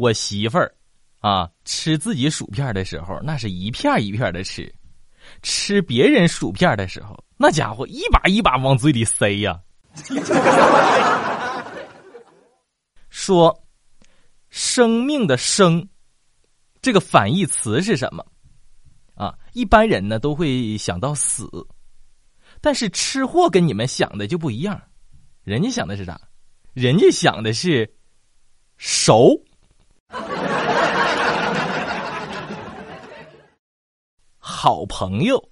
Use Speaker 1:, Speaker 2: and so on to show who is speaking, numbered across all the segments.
Speaker 1: 我媳妇儿啊，吃自己薯片的时候，那是一片一片的吃；吃别人薯片的时候，那家伙一把一把往嘴里塞呀。说，生命的“生”这个反义词是什么？啊，一般人呢都会想到死，但是吃货跟你们想的就不一样，人家想的是啥？人家想的是熟。好朋友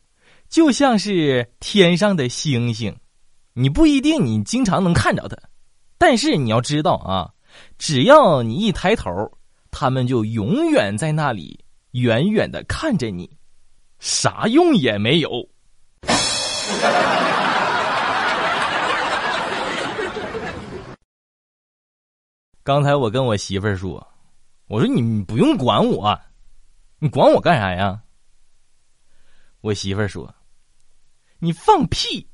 Speaker 1: 就像是天上的星星，你不一定你经常能看着它，但是你要知道啊，只要你一抬头，他们就永远在那里，远远的看着你，啥用也没有。刚才我跟我媳妇儿说，我说你不用管我，你管我干啥呀？我媳妇儿说：“你放屁！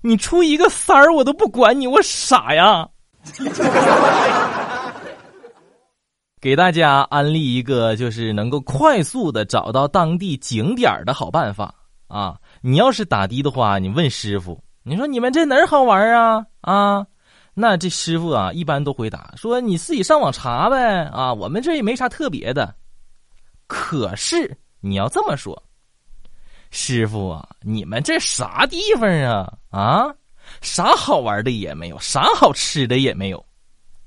Speaker 1: 你出一个三儿我都不管你，我傻呀！” 给大家安利一个，就是能够快速的找到当地景点的好办法啊！你要是打的的话，你问师傅，你说你们这哪儿好玩啊？啊？那这师傅啊，一般都回答说：“你自己上网查呗，啊，我们这也没啥特别的。”可是你要这么说，师傅啊，你们这啥地方啊？啊，啥好玩的也没有，啥好吃的也没有。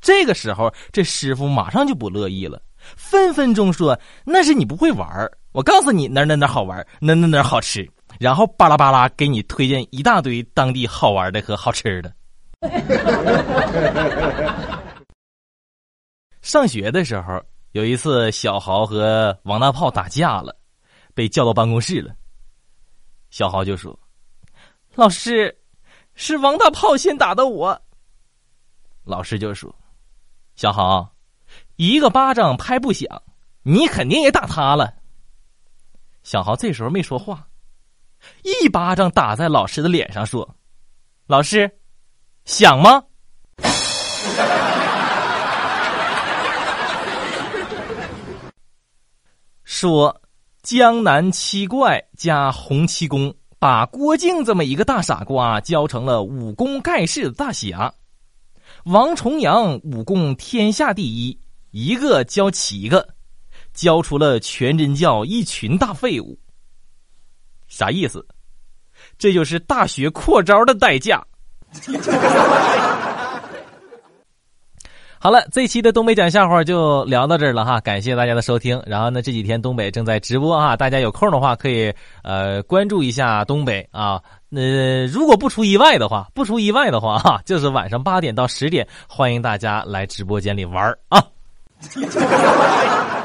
Speaker 1: 这个时候，这师傅马上就不乐意了，分分钟说：“那是你不会玩我告诉你，哪哪哪好玩，哪哪哪好吃。”然后巴拉巴拉给你推荐一大堆当地好玩的和好吃的。上学的时候，有一次小豪和王大炮打架了，被叫到办公室了。小豪就说：“老师，是王大炮先打的我。”老师就说：“小豪，一个巴掌拍不响，你肯定也打他了。”小豪这时候没说话，一巴掌打在老师的脸上，说：“老师。”想吗？说江南七怪加洪七公，把郭靖这么一个大傻瓜教成了武功盖世的大侠。王重阳武功天下第一，一个教七个，教出了全真教一群大废物。啥意思？这就是大学扩招的代价。好了，这期的东北讲笑话就聊到这儿了哈，感谢大家的收听。然后呢，这几天东北正在直播啊，大家有空的话可以呃关注一下东北啊。呃，如果不出意外的话，不出意外的话哈，就是晚上八点到十点，欢迎大家来直播间里玩啊。